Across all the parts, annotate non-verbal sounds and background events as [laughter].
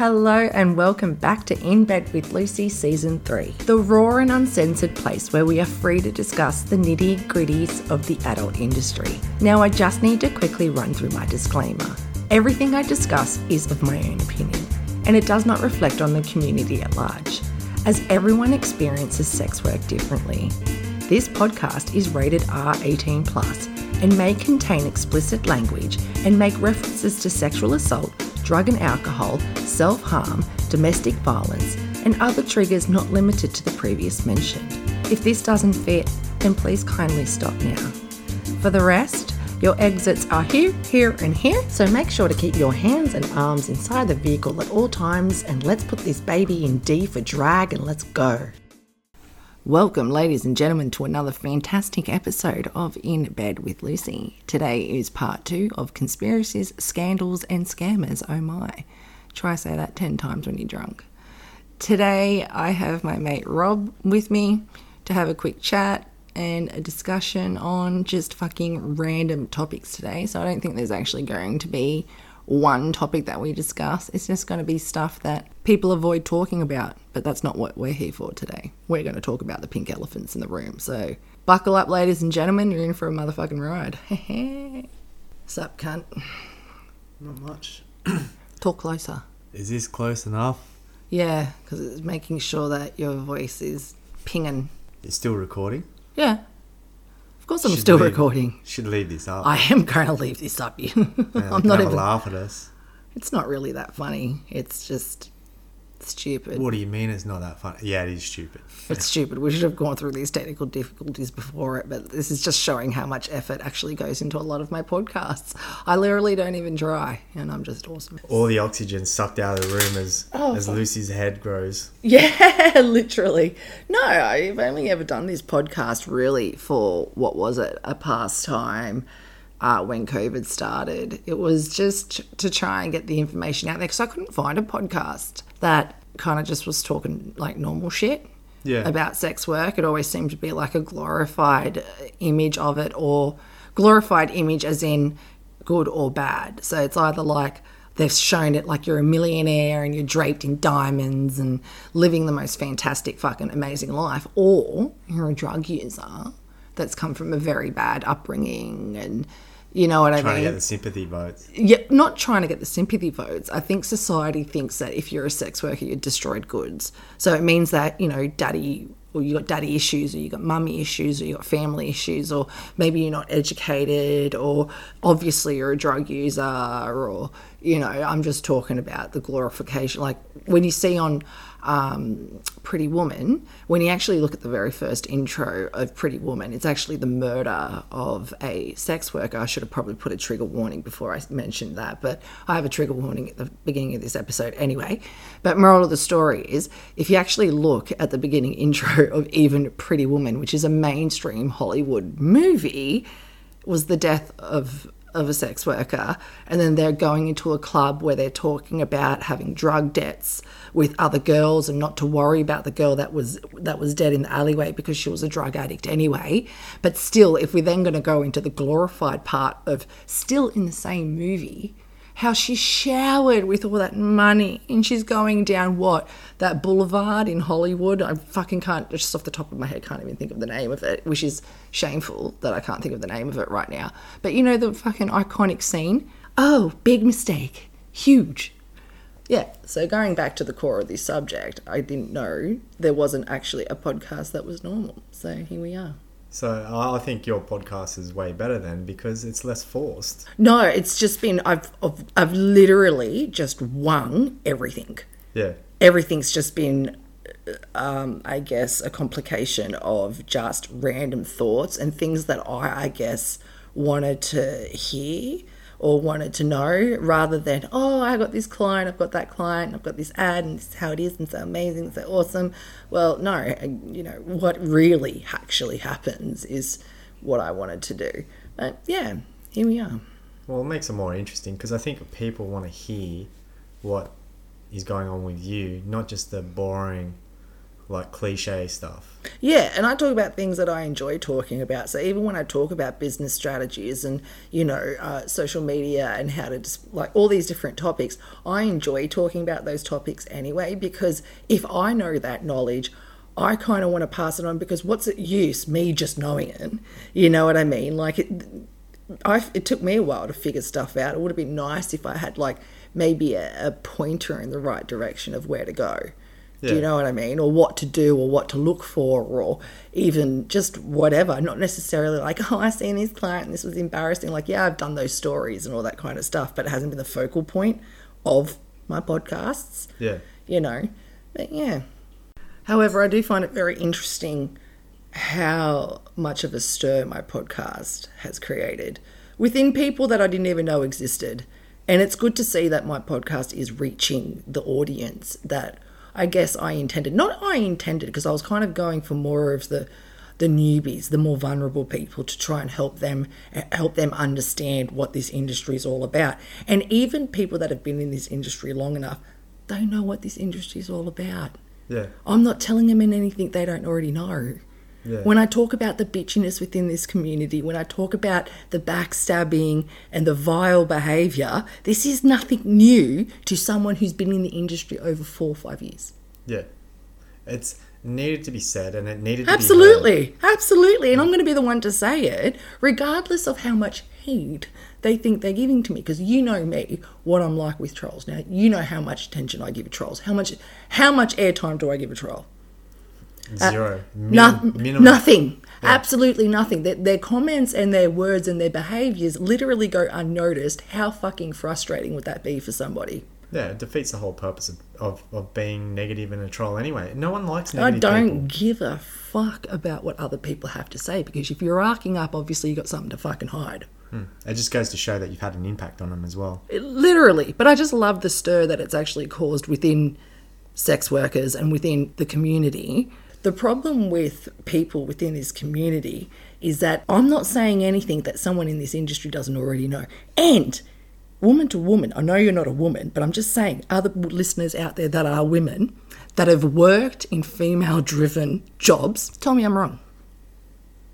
Hello and welcome back to In Bed with Lucy Season 3, the raw and uncensored place where we are free to discuss the nitty gritties of the adult industry. Now, I just need to quickly run through my disclaimer. Everything I discuss is of my own opinion, and it does not reflect on the community at large, as everyone experiences sex work differently. This podcast is rated R18 plus and may contain explicit language and make references to sexual assault, drug and alcohol, self harm, domestic violence, and other triggers not limited to the previous mentioned. If this doesn't fit, then please kindly stop now. For the rest, your exits are here, here, and here, so make sure to keep your hands and arms inside the vehicle at all times and let's put this baby in D for drag and let's go. Welcome, ladies and gentlemen, to another fantastic episode of In Bed with Lucy. Today is part two of conspiracies, scandals, and scammers. Oh my. Try say that 10 times when you're drunk. Today, I have my mate Rob with me to have a quick chat and a discussion on just fucking random topics today. So, I don't think there's actually going to be one topic that we discuss. It's just going to be stuff that people avoid talking about, but that's not what we're here for today. We're going to talk about the pink elephants in the room. So buckle up, ladies and gentlemen. You're in for a motherfucking ride. [laughs] Sup, cunt. Not much. [clears throat] Talk closer. Is this close enough? Yeah, because it's making sure that your voice is pinging. It's still recording. Yeah. Of course, I'm Should still leave- recording. Should leave this up. I am going to leave this up. Yeah, [laughs] I'm not even. laugh at us. It's not really that funny. It's just stupid. What do you mean it's not that funny? Yeah, it is stupid. It's stupid. We should have gone through these technical difficulties before it, but this is just showing how much effort actually goes into a lot of my podcasts. I literally don't even try, and I'm just awesome. All the oxygen sucked out of the room as Oh, as. Lucy's head grows. Yeah, [laughs] literally. No, I've only ever done this podcast really for what was it? A pastime uh, when COVID started. It was just to try and get the information out there because I couldn't find a podcast that kind of just was talking like normal shit. Yeah. about sex work. It always seemed to be like a glorified image of it, or glorified image as in good or bad. So it's either like they've shown it like you're a millionaire and you're draped in diamonds and living the most fantastic, fucking amazing life, or you're a drug user that's come from a very bad upbringing and. You know what I mean? Trying to get the sympathy votes. yeah, not trying to get the sympathy votes. I think society thinks that if you're a sex worker, you're destroyed goods. So it means that, you know, daddy, or you got daddy issues, or you got mummy issues, or you got family issues, or maybe you're not educated, or obviously you're a drug user, or, you know, I'm just talking about the glorification. Like when you see on um, Pretty Woman, when you actually look at the very first intro of Pretty Woman, it's actually the murder of a sex worker. I should have probably put a trigger warning before I mentioned that, but I have a trigger warning at the beginning of this episode anyway. But moral of the story is if you actually look at the beginning [laughs] intro of even Pretty Woman, which is a mainstream Hollywood movie, was the death of of a sex worker and then they're going into a club where they're talking about having drug debts with other girls and not to worry about the girl that was that was dead in the alleyway because she was a drug addict anyway. But still if we're then going to go into the glorified part of still in the same movie how she showered with all that money. And she's going down what that boulevard in hollywood? I fucking can't just off the top of my head can't even think of the name of it which is shameful that i can't think of the name of it right now. But you know the fucking iconic scene? Oh big mistake. Huge. Yeah so going back to the core of this subject i didn't know there wasn't actually a podcast that was normal. So here we are So I think your podcast is way better then because it's less forced. no it's just been i've i've, I've literally just wung everything Yeah. everything's just been um, I guess a complication of just random thoughts and things that I I guess wanted to hear or wanted to know rather than oh I got this client I've got that client I've got this ad and this is how it is and so amazing and so awesome. Well no you know what really actually happens is what I wanted to do. But yeah here we are. Well, it makes it more interesting because I think people want to hear what is going on with you, not just the boring like cliche stuff. Yeah, and I talk about things that I enjoy talking about. So even when I talk about business strategies and you know uh, social media and how to like all these different topics, I enjoy talking about those topics anyway because if I know that knowledge. I kind of want to pass it on because what's it use me just knowing it? You know what I mean? Like it, I, it took me a while to figure stuff out. It would have been nice if I had like maybe a, a pointer in the right direction of where to go. Do you know what I mean? Or what to do or what to look for or even just whatever. Not necessarily like, [laughs] oh, I seen this client and this was embarrassing. Like, yeah, I've done those stories and all that kind of stuff, but it hasn't been the focal point of my podcasts, Yeah. you know. But yeah. However, I do find it very interesting how much of a stir my podcast has created within people that I didn't even know existed. And it's good to see that my podcast is reaching the audience that I guess I intended. Not I intended, because I was kind of going for more of the the newbies, the more vulnerable people to try and help them eh, help them understand what this industry is all about. And even people that have been in this industry long enough, they know what this industry is all about. Yeah. I'm not telling them anything they don't already know. Yeah. When I talk about the bitchiness within this community, when I talk about the backstabbing and the vile behaviour, this is nothing new to someone who's been in the industry over four or five years. Yeah. It's needed to be said and it needed to be. Absolutely, absolutely. And I'm going to be the one to say it, regardless of how much heed they think they're giving to me, because you know me, what I'm like with trolls. Now you know how much attention I give to trolls. How much, how much airtime do I give a troll? Uh, Zero. No- Minim- minimum. nothing. Absolutely nothing. Their, their comments and their words and their behaviors literally go unnoticed. How fucking frustrating would that be for somebody? Yeah, it defeats the whole purpose of, of, of being negative and a troll anyway. No one likes I negative don't people. give a fuck about what other people have to say because if you're arcing up, obviously you've got something to fucking hide. Hmm. It just goes to show that you've had an impact on them as well. It- literally. But I just love the stir that it's actually caused within sex workers and within the community. The problem with people within this community is that I'm not saying anything that someone in this industry doesn't already know. And woman to woman, I know you're not a woman, but I'm just saying, other listeners out there that are women that have worked in female driven jobs, tell me I'm wrong.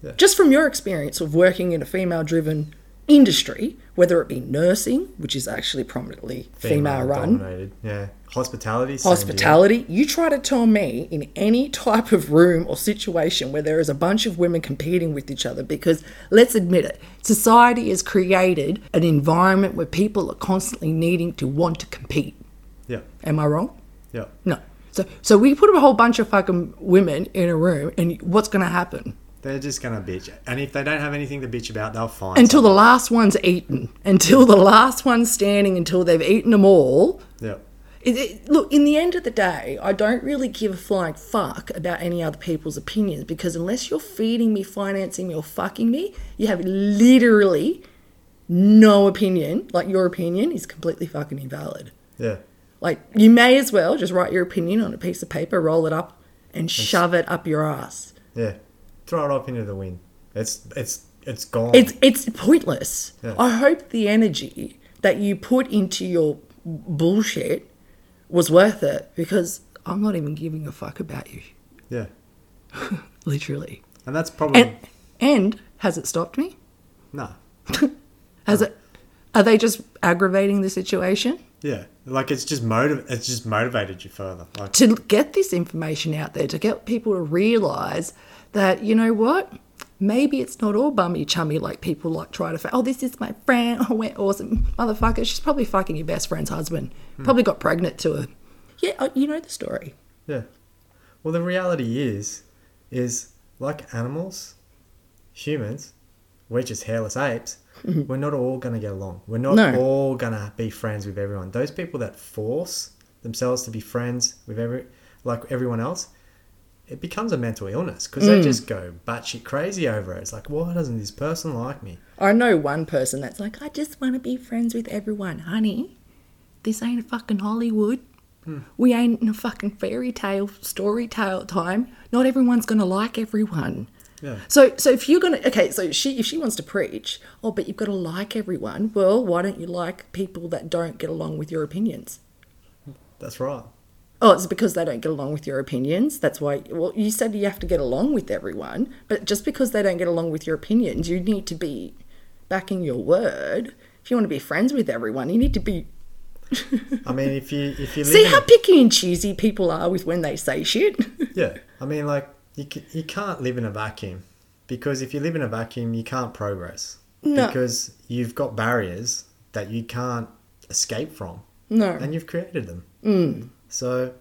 Yeah. Just from your experience of working in a female driven industry, whether it be nursing, which is actually prominently female run, dominated. Yeah. Hospitality. deal. hospitality, you try to tell me in any type of room or situation where there is a bunch of women competing with each other, because let's admit it, society has created an environment where people are constantly needing to want to compete. Yeah. Am I wrong? Yeah. No. So, so we put a whole bunch of fucking women in a room, and what's going to happen? They're just gonna bitch, and if they don't have anything to bitch about, they'll find Until the last one's eaten, until the last one's standing, until they've eaten them all. something. Yeah. It, it, look, in the end of the day, I don't really give a flying fuck about any other people's opinions because unless you're feeding me, financing me, or fucking me, you have literally no opinion. Like, your opinion is completely fucking invalid. Yeah. Like, you may as well just write your opinion on a piece of paper, roll it up, and shove it up your ass. Yeah. Throw it up into the wind. It's it's it's gone. It's it's pointless. Yeah. I hope the energy that you put into your bullshit was worth it because I'm not even giving a fuck about you. yeah. [laughs] Literally. And that's probably And and has it stopped me? no. [laughs] Has it are they just aggravating the situation? Yeah. Like it's just motiv- It's just motivated you further. Like To get this information out there, to get people to realise that, you know what? Maybe it's not all bummy chummy like people like try to. Fa- oh, this is my friend. [laughs] Oh, we're awesome, motherfucker. She's probably fucking your best friend's husband. Probably got pregnant to her. Yeah, uh, you know the story. Yeah. Well, the reality is, is like animals, humans, we're just hairless apes. Mm-hmm. We're not all going to get along. We're not No. all going to be friends with everyone. Those people that force themselves to be friends with every, like everyone else, it becomes a mental illness because they mm. just go batshit crazy over it. It's like, why doesn't this person like me? I know one person that's like, I just want to be friends with everyone, honey. This ain't a fucking Hollywood. Hmm. We ain't in a fucking fairy tale, story tale time. Not everyone's gonna like everyone. Yeah. So, so if you're gonna, okay, so she, if she wants to preach, oh, but you've got to like everyone. Well, why don't you like people that don't get along with your opinions? That's right. Oh, it's because they don't get along with your opinions. That's why. Well, you said you have to get along with everyone, but just because they don't get along with your opinions, you need to be backing your word. If you want to be friends with everyone, you need to be. [laughs] I mean, if you if you See how picky and choosy people are with when they say shit. [laughs] yeah, I mean, like you you can't live in a vacuum because if you live in a vacuum, you can't progress No. because you've got barriers that you can't escape from, no. and you've created them. Mm. So,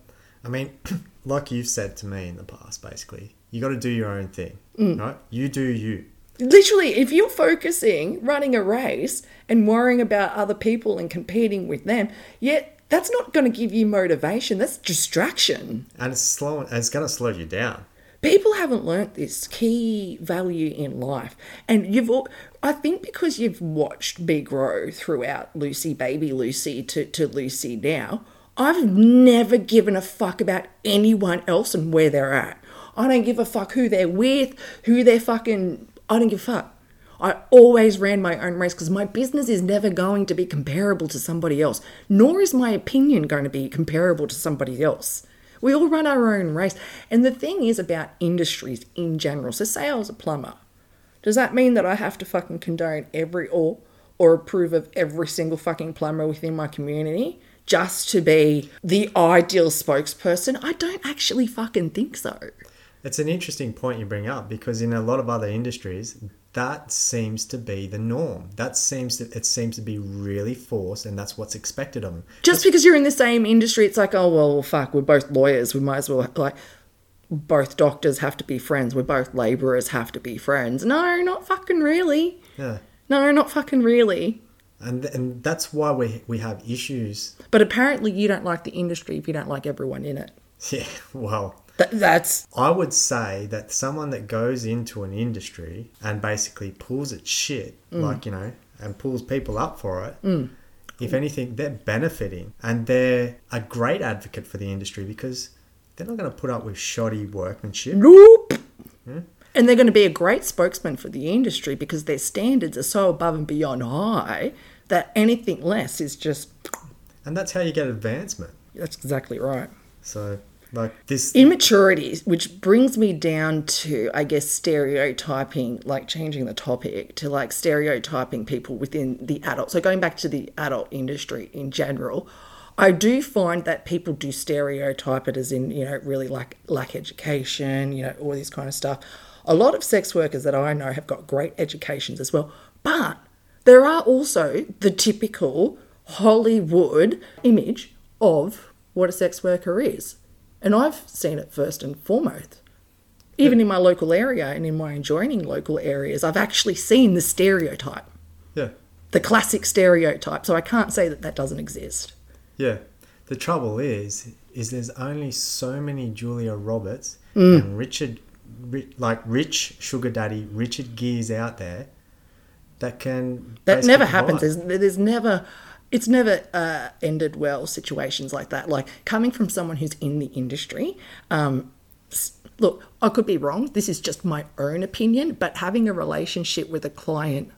I mean, [clears throat] like you've said to me in the past, basically, you got to do your own thing, Mm. right? You do you. Literally, if you're focusing running a race and worrying about other people and competing with them, yet that's not going to give you motivation. That's distraction. and it's slowing. It's going to slow you down. People haven't learnt this key value in life, and you've. al- I think because you've watched me grow throughout Lucy, baby Lucy, to to Lucy now. I've never given a fuck about anyone else and where they're at. I don't give a fuck who they're with, who they're fucking. I don't give a fuck. I always ran my own race because my business is never going to be comparable to somebody else, nor is my opinion going to be comparable to somebody else. We all run our own race. And the thing is about industries in general. So, say I was a plumber. Does that mean that I have to fucking condone every or or approve of every single fucking plumber within my community just to be the ideal spokesperson? I don't actually fucking think so. It's an interesting point you bring up because in a lot of other industries, that seems to be the norm. That seems to it seems to be really forced, and that's what's expected of them. Just because you're in the same industry, it's like, oh well, fuck, we're both lawyers. We might as well like both doctors have to be friends. We're both laborers have to be friends. No, not fucking really. Yeah, No, not fucking really. and and that's why we we have issues. But apparently, you don't like the industry if you don't like everyone in it. [laughs] Yeah, well, Th- that's I would say that someone that goes into an industry and basically pulls its shit, mm. like, you know, and pulls people up for it, mm. if anything, they're benefiting. And they're a great advocate for the industry because they're not going to put up with shoddy workmanship. nope. And they're going to be a great spokesman for the industry because their standards are so above and beyond high that anything less is just. And that's how you get advancement. That's exactly right. So, like, this. Immaturity, which brings me down to, I guess, stereotyping, like changing the topic to like stereotyping people within the adult. So, going back to the adult industry in general, I do find that people do stereotype it as in, you know, really like lack education, you know, all this kind of stuff. A lot of sex workers that I know have got great educations as well, but there are also the typical Hollywood image of what a sex worker is. And I've seen it first and foremost. Even in my local area and in my adjoining local areas, I've actually seen the stereotype, Yeah. the classic stereotype. So I can't say that that doesn't exist. Yeah. The trouble is, is there's only so many Julia Roberts mm. and Richard, like rich sugar daddy Richard Geres out there that can. That never happens. There's, there's never, it's never uh, ended well. Situations like that, like coming from someone who's in the industry. Um, look, I could be wrong. This is just my own opinion, but having a relationship with a client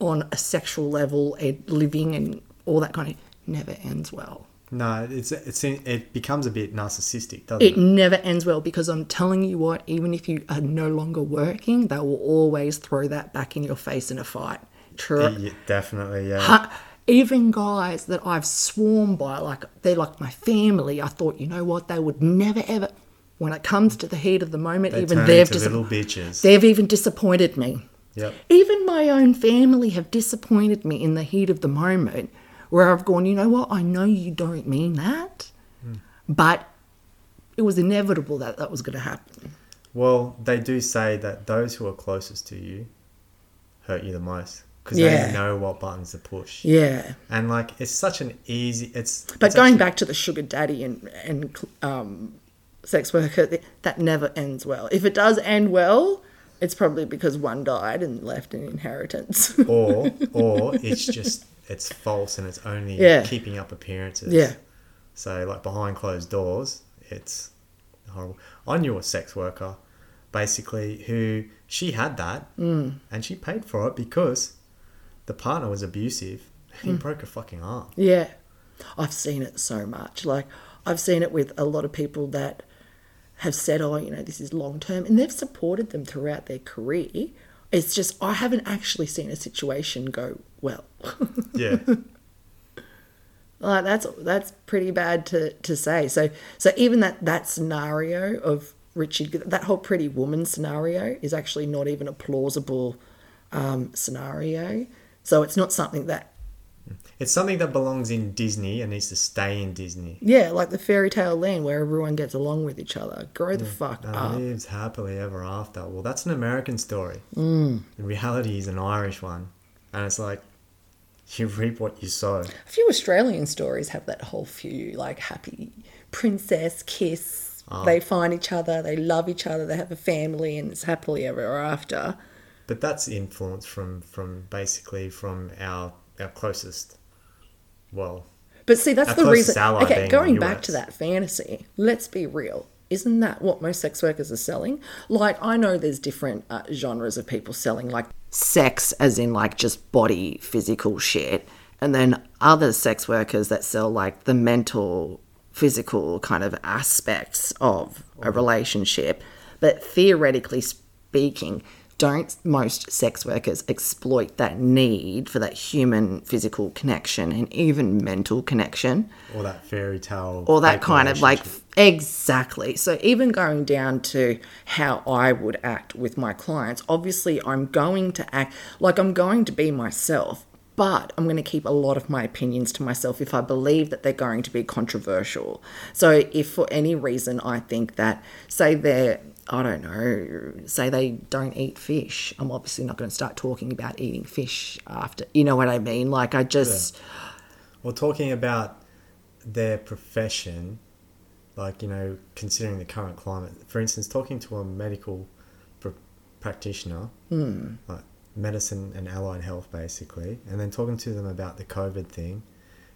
on a sexual level and living and all that kind of never ends well. No, it's it's it becomes a bit narcissistic, doesn't It it? never ends well because I'm telling you what, even if you are no longer working, they will always throw that back in your face in a fight. True. Yeah, definitely, yeah. Uh, even guys that I've sworn by, like they're like my family, I thought, you know what, they would never ever. When it comes to the heat of the moment, They even they've dis- little bitches. they've even disappointed me. Yep. Even my own family have disappointed me in the heat of the moment, where I've gone, you know what, I know you don't mean that, Hmm. but it was inevitable that that was going to happen. Well, they do say that those who are closest to you hurt you the most because Yeah. they know what buttons to push. Yeah. And like, it's such an easy. It's But it's going actually- back to the sugar daddy and and um, sex worker, that never ends well. If it does end well, it's probably because one died and left an inheritance. [laughs] or or it's just it's false and it's only Yeah. keeping up appearances. yeah. So like behind closed doors, it's horrible. I knew a sex worker, basically, who she had that, Mm. and she paid for it because the partner was abusive. and Mm. He broke her fucking arm. Yeah. I've seen it so much. Like, I've seen it with a lot of people that have said, oh, you know, this is long term, and they've supported them throughout their career. It's just, I haven't actually seen a situation go well. [laughs] Yeah. Like that's that's pretty bad to, to say. So so even that that scenario of Richard, that whole Pretty Woman scenario is actually not even a plausible um, scenario. So it's not something that it's something that belongs in Disney and needs to stay in Disney. yeah, like the fairy tale land where everyone gets along with each other. Grow the fuck And up. lives happily ever after. Well, that's an American story. Mm. In reality, is an Irish one, and it's like [laughs] you reap what you sow. A few Australian stories have that whole few like happy princess kiss. They find each other, they love each other, they have a family, and it's happily ever after. But that's influence from from basically from our our closest. Well, But see, that's the reason. Okay, going back to that fantasy, let's be real. Isn't that what most sex workers are selling? Like, I know there's different uh, genres of people selling, like sex, as in like just body, physical shit, and then other sex workers that sell like the mental, physical kind of aspects of a relationship. But theoretically speaking, don't most sex workers exploit that need for that human physical connection and even mental connection? or that fairy tale, or that kind of like exactly. So even going down to how i would act with my clients obviously i'm going to act like i'm going to be myself but i'm going to keep a lot of my opinions to myself if i believe that they're going to be controversial. So if for any reason i think that say they're I don't know, say they don't eat fish. I'm obviously not going to start talking about eating fish after, you know what I mean? Like, I just, Well, talking about their profession, like, you know, considering the current climate, for instance, talking to a medical pr- practitioner, hmm. like medicine and allied health, basically, and then talking to them about the COVID thing,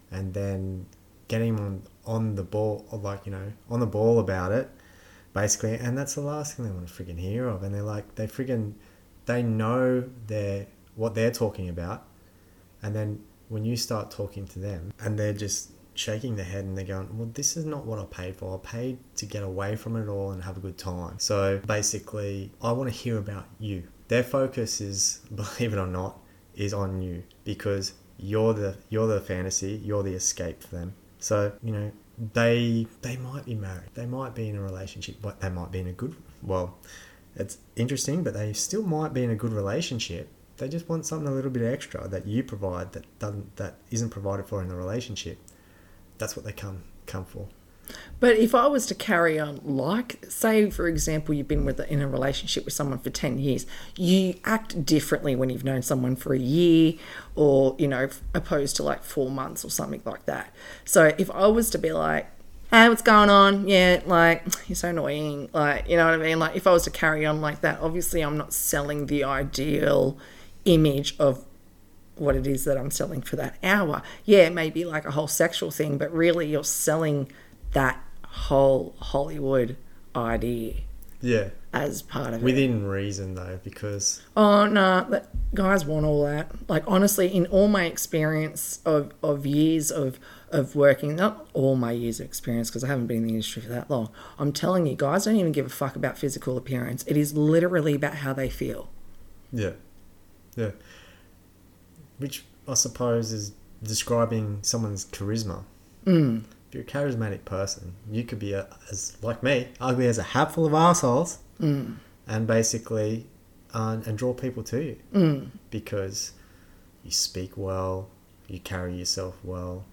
and then getting them on, on the ball, like, you know, on the ball about it, basically, and that's the last thing they want to freaking hear of. And they're like, they freaking, they know their, what they're talking about, and then when you start talking to them and they're just shaking their head and they're going, Well, this is not what I paid for. I paid to get away from it all and have a good time. So basically, I want to hear about you. Their focus is, [laughs] believe it or not, is on you because you're the you're the fantasy, you're the escape for them. So, you know, they they might be married. They might be in a relationship, but they might be in a good well, it's interesting, but they still might be in a good relationship. They just want something a little bit extra that you provide that doesn't that isn't provided for in the relationship. That's what they come come for. But if I was to carry on, like, say, for example, you've been with in a relationship with someone for 10 years, you act differently when you've known someone for a year or, you know, opposed to like four months or something like that. So if I was to be like, hey, what's going on? Yeah, like, you're so annoying. Like, you know what I mean? Like, if I was to carry on like that, obviously I'm not selling the ideal image of what it is that I'm selling for that hour. Yeah, it may be like a whole sexual thing, but really you're selling that whole Hollywood idea Yeah. as part of it. Within reason though, because Oh no, that, guys want all that. Like honestly, in all my experience of, of years of of working, not all my years of experience because I haven't been in the industry for that long. I'm telling you, guys don't even give a fuck about physical appearance. It is literally about how they feel. yeah. Yeah. Which I suppose is describing someone's charisma. Mm. If you're a charismatic person, you could be a, as like me, ugly as a hatful of assholes, Mm. and basically, uh, and draw people to you Mm. because you speak well, you carry yourself well.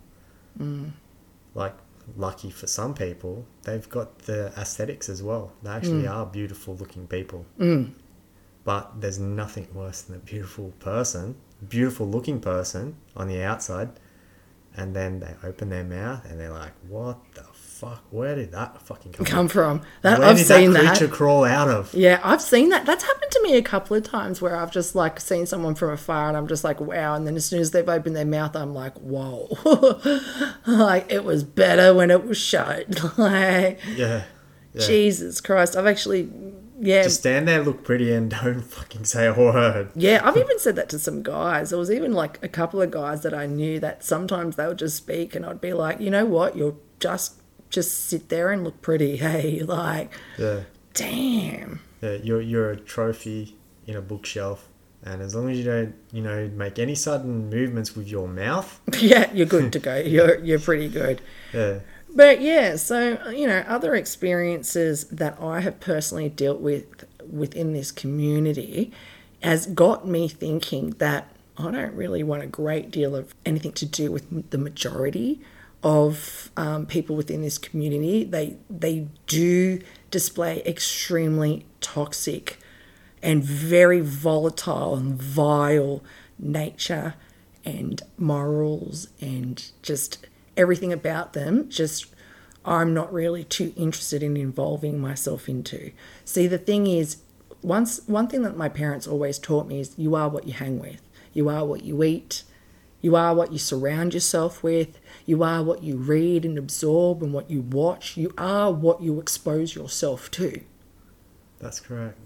Mm. Like lucky for some people, they've got the aesthetics as well. They actually Mm. are beautiful looking people. Mm. But there's nothing worse than a beautiful person, beautiful looking person on the outside, and then they open their mouth and they're like, "What the fuck? Where did that fucking come, Come from? that Where I've did seen that that. creature crawl out of?" Yeah, I've seen that. That's happened to me a couple of times where I've just like seen someone from afar and I'm just like, wow. And then as soon as they've opened their mouth, I'm like, whoa. [laughs] like it was better when it was shut. [laughs] like, Yeah. yeah. Jesus Christ. I've actually, yeah. Just stand there, look pretty, and [laughs] don't fucking say a word. yeah, I've even said that to some guys. There was even like a couple of guys that I knew that sometimes they would just speak and I'd be like, you know what? You're just just sit there and look pretty. [laughs] Hey, like, Yeah. damn. Yeah, you're you're a trophy in a bookshelf, and as long as you don't, you know, make any sudden movements with your mouth, [laughs] Yeah, you're good to go. You're you're pretty good. yeah, But yeah, so you know, other experiences that I have personally dealt with within this community has got me thinking that I don't really want a great deal of anything to do with the majority of um, people within this community. They they do display extremely toxic and very volatile and vile nature and morals and just everything about them just I'm not really too interested in involving myself into. See the thing is once one thing that my parents always taught me is you are what you hang with. You are what you eat. You are what you surround yourself with. You are what you read and absorb and what you watch. You are what you expose yourself to. that's correct.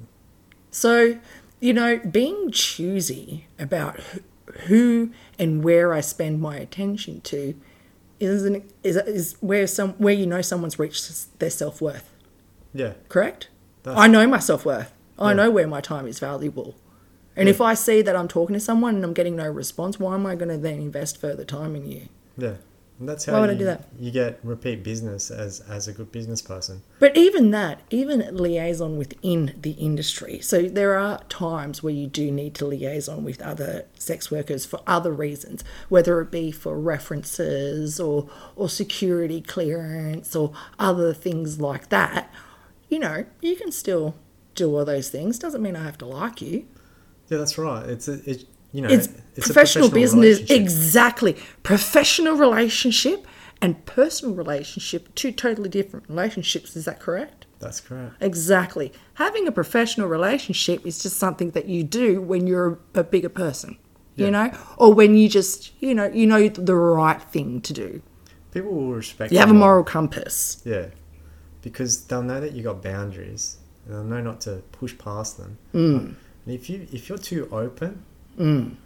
So, you know, being choosy about who, who and where I spend my attention to is an, is is where some where you know someone's reached their self worth. Yeah, Correct. That's- I know my self worth. I Yeah. know where my time is valuable. And Yeah. if I see that I'm talking to someone and I'm getting no response, why am I going to then invest further time in you? yeah, and that's Why how would I you, do that? you get repeat business as as a good business person. But even that, even liaison within the industry. So there are times where you do need to liaison with other sex workers for other reasons, whether it be for references or or security clearance or other things like that. You know, you can still do all those things. Doesn't mean I have to like you. Yeah, that's right. It's a, it, you know, It's, it's a professional, business. Exactly. Professional relationship and personal relationship, two totally different relationships. Is that correct? That's correct. Exactly. Having a professional relationship is just something that you do when you're a bigger person, you know, or when you just, you know, you know the right thing to do. People will respect. You have a moral compass. Yeah, because they'll know that you got boundaries, and they'll know not to push past them. Mm. And if you if you're too open, Mm.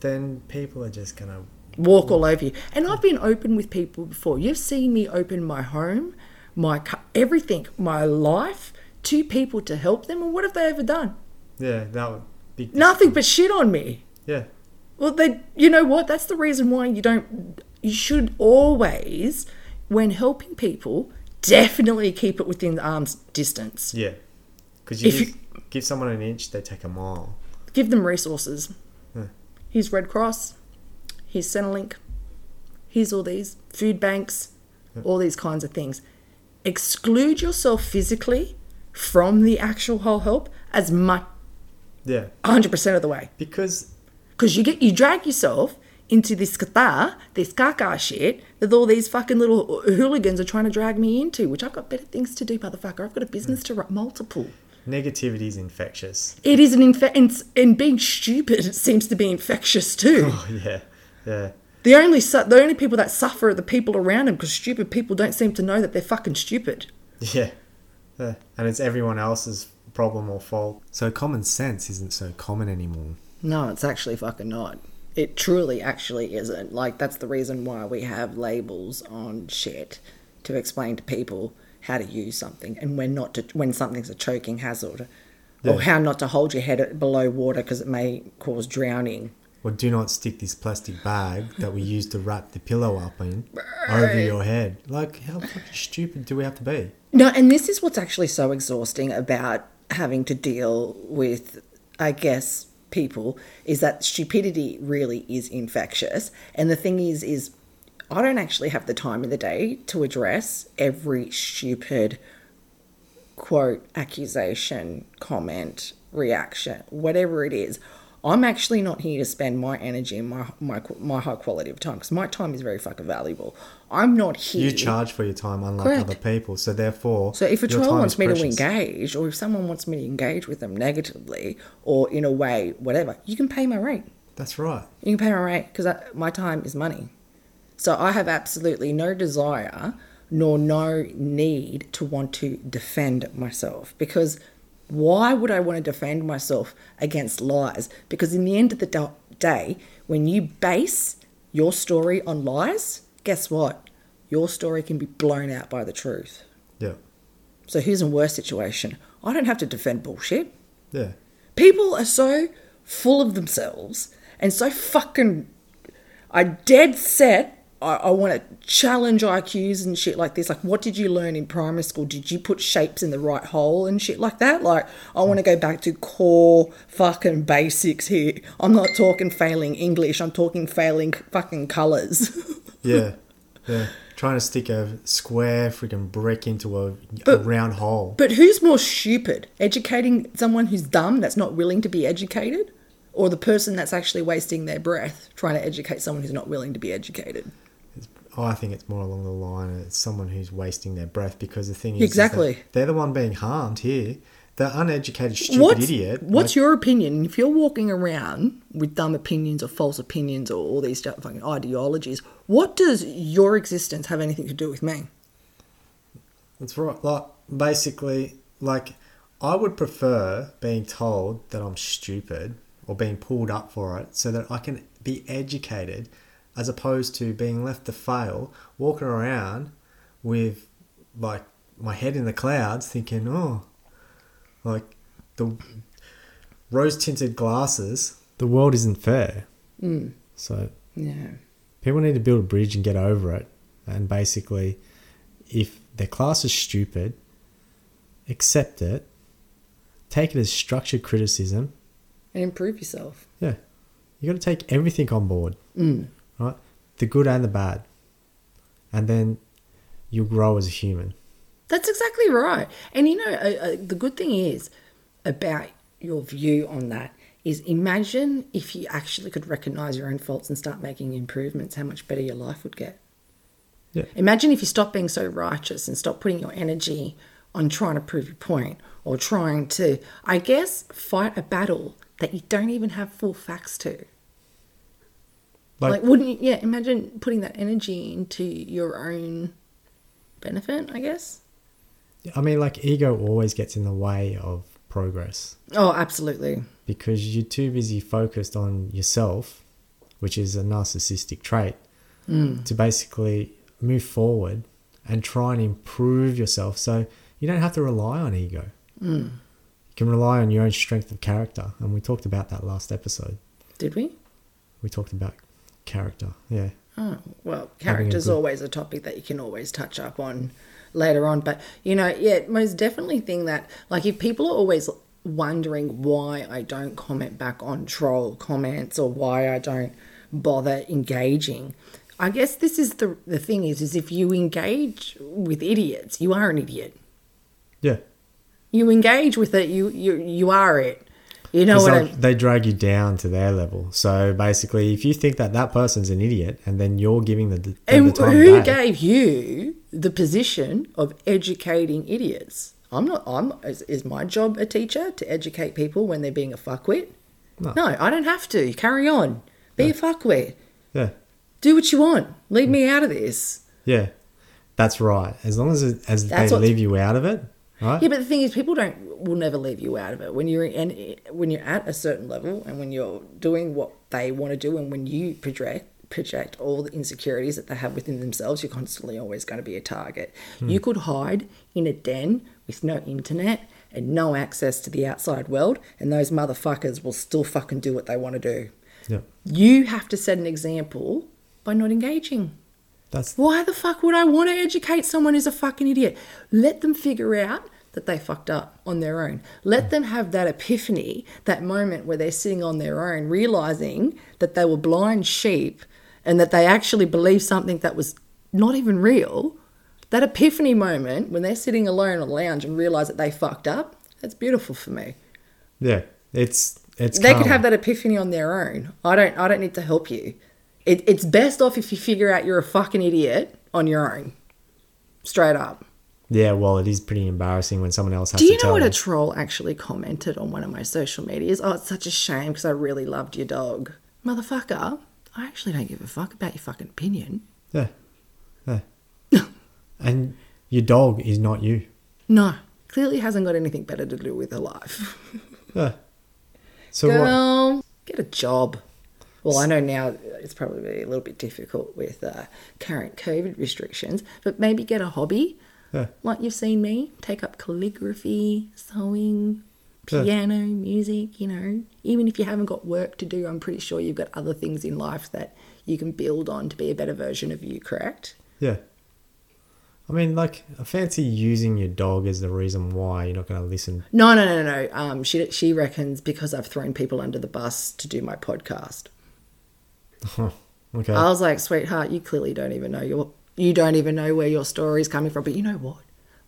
then people are just gonna Walk all over you. And I've been open with people before. You've seen me open my home, my cu- everything, my life to people to help them. And what have they ever done? yeah that would be Nothing but shit on me. yeah Well, they, you know what? That's the reason why you don't. You should always, when helping people, definitely keep it within arm's distance. yeah because you, If give, give someone an inch, they take a mile. Give them resources. Here's Red Cross. Here's Centrelink. Here's all these food banks. All these kinds of things. Exclude yourself physically from the actual whole help as much, Yeah, 100% of the way. because Because you get you drag yourself into this kata, this caca shit that all these fucking little hooligans are trying to drag me into, which I've got better things to do, motherfucker. I've got a business hmm. to run, multiple. Negativity is infectious. It is an infect, and, and being stupid it seems to be infectious too. [laughs] Oh yeah, yeah, the only su- the only people that suffer are the people around them because stupid people don't seem to know that they're fucking stupid. [laughs] yeah, yeah. And it's everyone else's problem or fault. So common sense isn't so common anymore. No, it's actually fucking not. It truly actually isn't. Like, that's the reason why we have labels on shit to explain to people how to use something and when not to, when something's a choking hazard. Yeah. Or how not to hold your head below water because it may cause drowning. Or do not stick this plastic bag that we use to wrap the pillow up in over your head. Like, how fucking stupid do we have to be? No, and this is what's actually so exhausting about having to deal with, I guess, people is that stupidity really is infectious. And the thing is, is I don't actually have the time in the day to address every stupid quote, accusation, comment, reaction, whatever it is. I'm actually not here to spend my energy and my my, my high quality of time because my time is very fucking valuable. I'm not here. You charge for your time, unlike Correct. other people. So therefore, So if a troll wants me to engage, or if someone wants me to engage with them negatively, or in a way, whatever, you can pay my rate. that's right. You can pay my rate because my time is money. So I have absolutely no desire nor no need to want to defend myself because why would I want to defend myself against lies? Because in the end of the day, when you base your story on lies, guess what? your story can be blown out by the truth. Yeah. So here's a worse situation. I don't have to defend bullshit. Yeah. People are so full of themselves and so fucking I dead set I, I want to challenge IQs and shit like this. Like, what did you learn in primary school? Did you put shapes in the right hole and shit like that? Like, I hmm. want to go back to core fucking basics here. I'm not talking failing English. I'm talking failing fucking colours. [laughs] Yeah. Yeah. Trying to stick a square freaking brick into a, a round hole. but who's more stupid? Educating someone who's dumb that's not willing to be educated? Or the person that's actually wasting their breath trying to educate someone who's not willing to be educated? I think it's more along the line of it's someone who's wasting their breath because the thing is, is Exactly. they're the one being harmed here. The uneducated, stupid what's, idiot. What's like, your opinion? If you're walking around with dumb opinions or false opinions or all these fucking ideologies, what does your existence have anything to do with me? That's right. Like basically, like I would prefer being told that I'm stupid or being pulled up for it, so that I can be educated, as opposed to being left to fail, walking around with like my head in the clouds, thinking, oh, like the rose tinted glasses. The world isn't fair. Mm. So Yeah. people need to build a bridge and get over it. And basically, if their class is stupid, accept it, take it as structured criticism. And improve yourself. Yeah, you got to take everything on board, Mm. The good and the bad, and then you'll grow as a human. That's exactly right. And you know, uh, uh, the good thing is about your view on that is imagine if you actually could recognize your own faults and start making improvements, how much better your life would get. Yeah. Imagine if you stop being so righteous and stop putting your energy on trying to prove your point or trying to, I guess, fight a battle that you don't even have full facts to. Like, Like, wouldn't you, yeah, imagine putting that energy into your own benefit, I guess? I mean, like ego always gets in the way of progress Oh, absolutely. because you're too busy focused on yourself, which is a narcissistic trait, mm. to basically move forward and try and improve yourself. So you don't have to rely on ego. Mm. You can rely on your own strength of character, and we talked about that last episode. Did we? We talked about character. Yeah, Oh, well, character's good- always a topic that you can always touch up on later on. But, you know, yeah, most definitely thing that, like, if people are always wondering why I don't comment back on troll comments or why I don't bother engaging, I guess this is the the thing is, is if you engage with idiots, you are an idiot. yeah. You engage with it, you you you are it. You know what I they drag you down to their level. So basically, if you think that that person's an idiot, and then you're giving the, the, the And time who gave you the position of educating idiots? I'm not. I'm. Is, is my job a teacher to educate people when they're being a fuckwit? No. No, I don't have to. Carry on. Be a fuckwit. yeah, Do what you want. Leave me out of this. yeah, that's right. As long as it, as That's they leave you out of it, right? Yeah, but the thing is, people don't will never leave you out of it. When you're and when you're at a certain level, and when you're doing what they want to do, and when you project project all the insecurities that they have within themselves, you're constantly always going to be a target. Hmm. You could hide in a den with no internet and no access to the outside world, and those motherfuckers will still fucking do what they want to do. Yeah, You have to set an example by not engaging. that's Why the fuck would I want to educate someone who's a fucking idiot? Let them figure out that they fucked up on their own. Let them have that epiphany, that moment where they're sitting on their own, realizing that they were blind sheep and that they actually believed something that was not even real. That epiphany moment when they're sitting alone on a lounge and realize that they fucked up, that's beautiful for me. yeah. It's it's They could have that epiphany on their own. I don't I don't need to help you. It, it's best off if you figure out you're a fucking idiot on your own. Straight up. Yeah, well, it is pretty embarrassing when someone else has to Do you know what you. a troll actually commented on one of my social medias? Oh, it's such a shame because I really loved your dog. Motherfucker, I actually don't give a fuck about your fucking opinion. yeah, yeah. [laughs] and your dog is not you. No, clearly hasn't got anything better to do with her life. [laughs] Yeah. So what? Get a job. Well, I know now it's probably a little bit difficult with uh, current COVID restrictions, but maybe get a hobby. Yeah. Like you've seen me take up calligraphy, sewing, Yeah. piano, music, you know. Even if you haven't got work to do, I'm pretty sure you've got other things in life that you can build on to be a better version of you, correct? Yeah. I mean, like, I fancy using your dog as the reason why you're not going to listen. No, no, no, no. Um, she she reckons because I've thrown people under the bus to do my podcast. [laughs] okay. I was like, sweetheart, you clearly don't even know your you don't even know where your story is coming from. But you know what?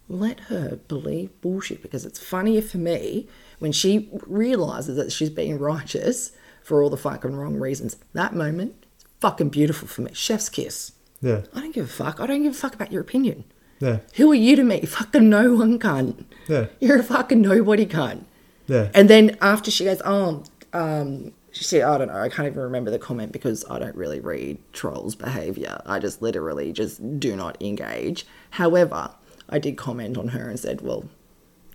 Let her believe bullshit because it's funnier for me when she realizes that she's being righteous for all the fucking wrong reasons. That moment, it's fucking beautiful for me. Chef's kiss. yeah. I don't give a fuck. I don't give a fuck about your opinion. Yeah. Who are you to me? Fucking no one cunt. Yeah. You're a fucking nobody cunt. Yeah. And then after she goes, oh, um, she said, I don't know, I can't even remember the comment because I don't really read trolls' behavior. I just literally just do not engage. However, I did comment on her and said, well,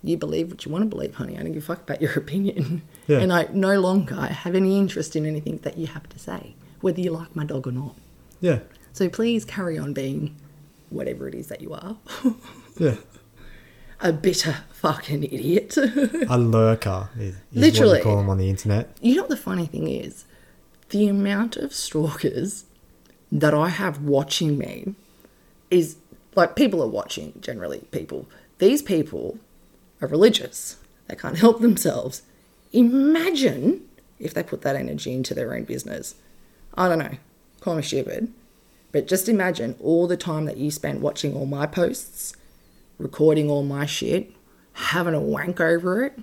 you believe what you want to believe, honey. I don't give a fuck about your [laughs] opinion. Yeah. And I no longer have any interest in anything that you have to say, whether you like my dog or not. Yeah. So please carry on being whatever it is that you are. [laughs] Yeah. A bitter fucking idiot. A lurker is, is what Literally. you call them on the internet. You know what the funny thing is? The amount of stalkers that I have watching me is like people are watching, generally, people. These people are religious, they can't [laughs] help themselves. Imagine if they put that energy into their own business. I don't know, call me stupid, but just imagine all the time that you spent watching all my posts, recording all my shit, having a wank over it.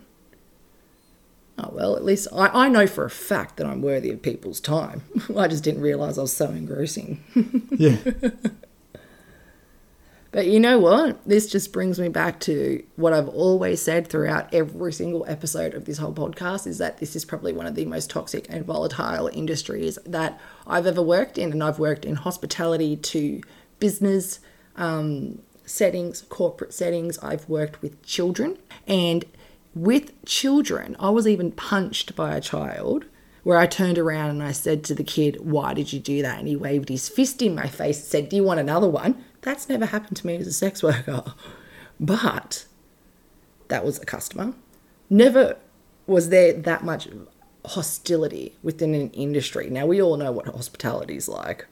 Oh, well, at least I, I know for a fact that I'm worthy of people's time. [laughs] I just didn't realise I was so engrossing. [laughs] Yeah. But you know what? This just brings me back to what I've always said throughout every single episode of this whole podcast is that this is probably one of the most toxic and volatile industries that I've ever worked in. And I've worked in hospitality to business um, settings, corporate settings. I've worked with children. And with children, I was even punched by a child where I turned around and I said to the kid, Why did you do that? And he waved his fist in my face and said, Do you want another one? That's never happened to me as a sex worker. But that was a customer. Never was there that much hostility within an industry. Now, we all know what hospitality is like.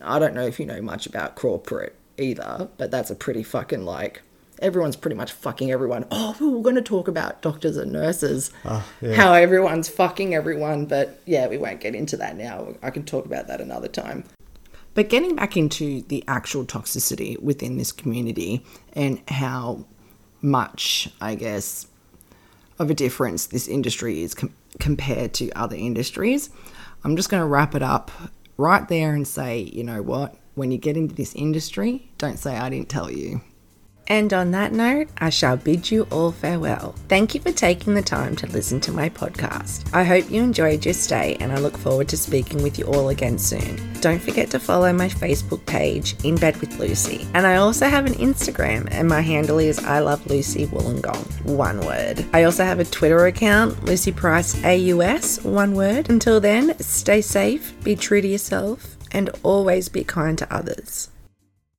I don't know if you know much about corporate either, but that's a pretty fucking like everyone's pretty much fucking everyone. Oh, we we're going to talk about doctors and nurses, Ah, yeah. how everyone's fucking everyone, but yeah, we won't get into that now. I can talk about that another time. But getting back into the actual toxicity within this community and how much, I guess, of a difference this industry is com- compared to other industries, I'm just going to wrap it up right there and say, you know what? When you get into this industry, don't say I didn't tell you. And on that note, I shall bid you all farewell. Thank you for taking the time to listen to my podcast. I hope you enjoyed your stay and I look forward to speaking with you all again soon. Don't forget to follow my Facebook page, In Bed with Lucy. And I also have an Instagram and my handle is I Love Lucy Wollongong, one word. I also have a Twitter account, Lucy Price AUS, one word. Until then, stay safe, be true to yourself, and always be kind to others.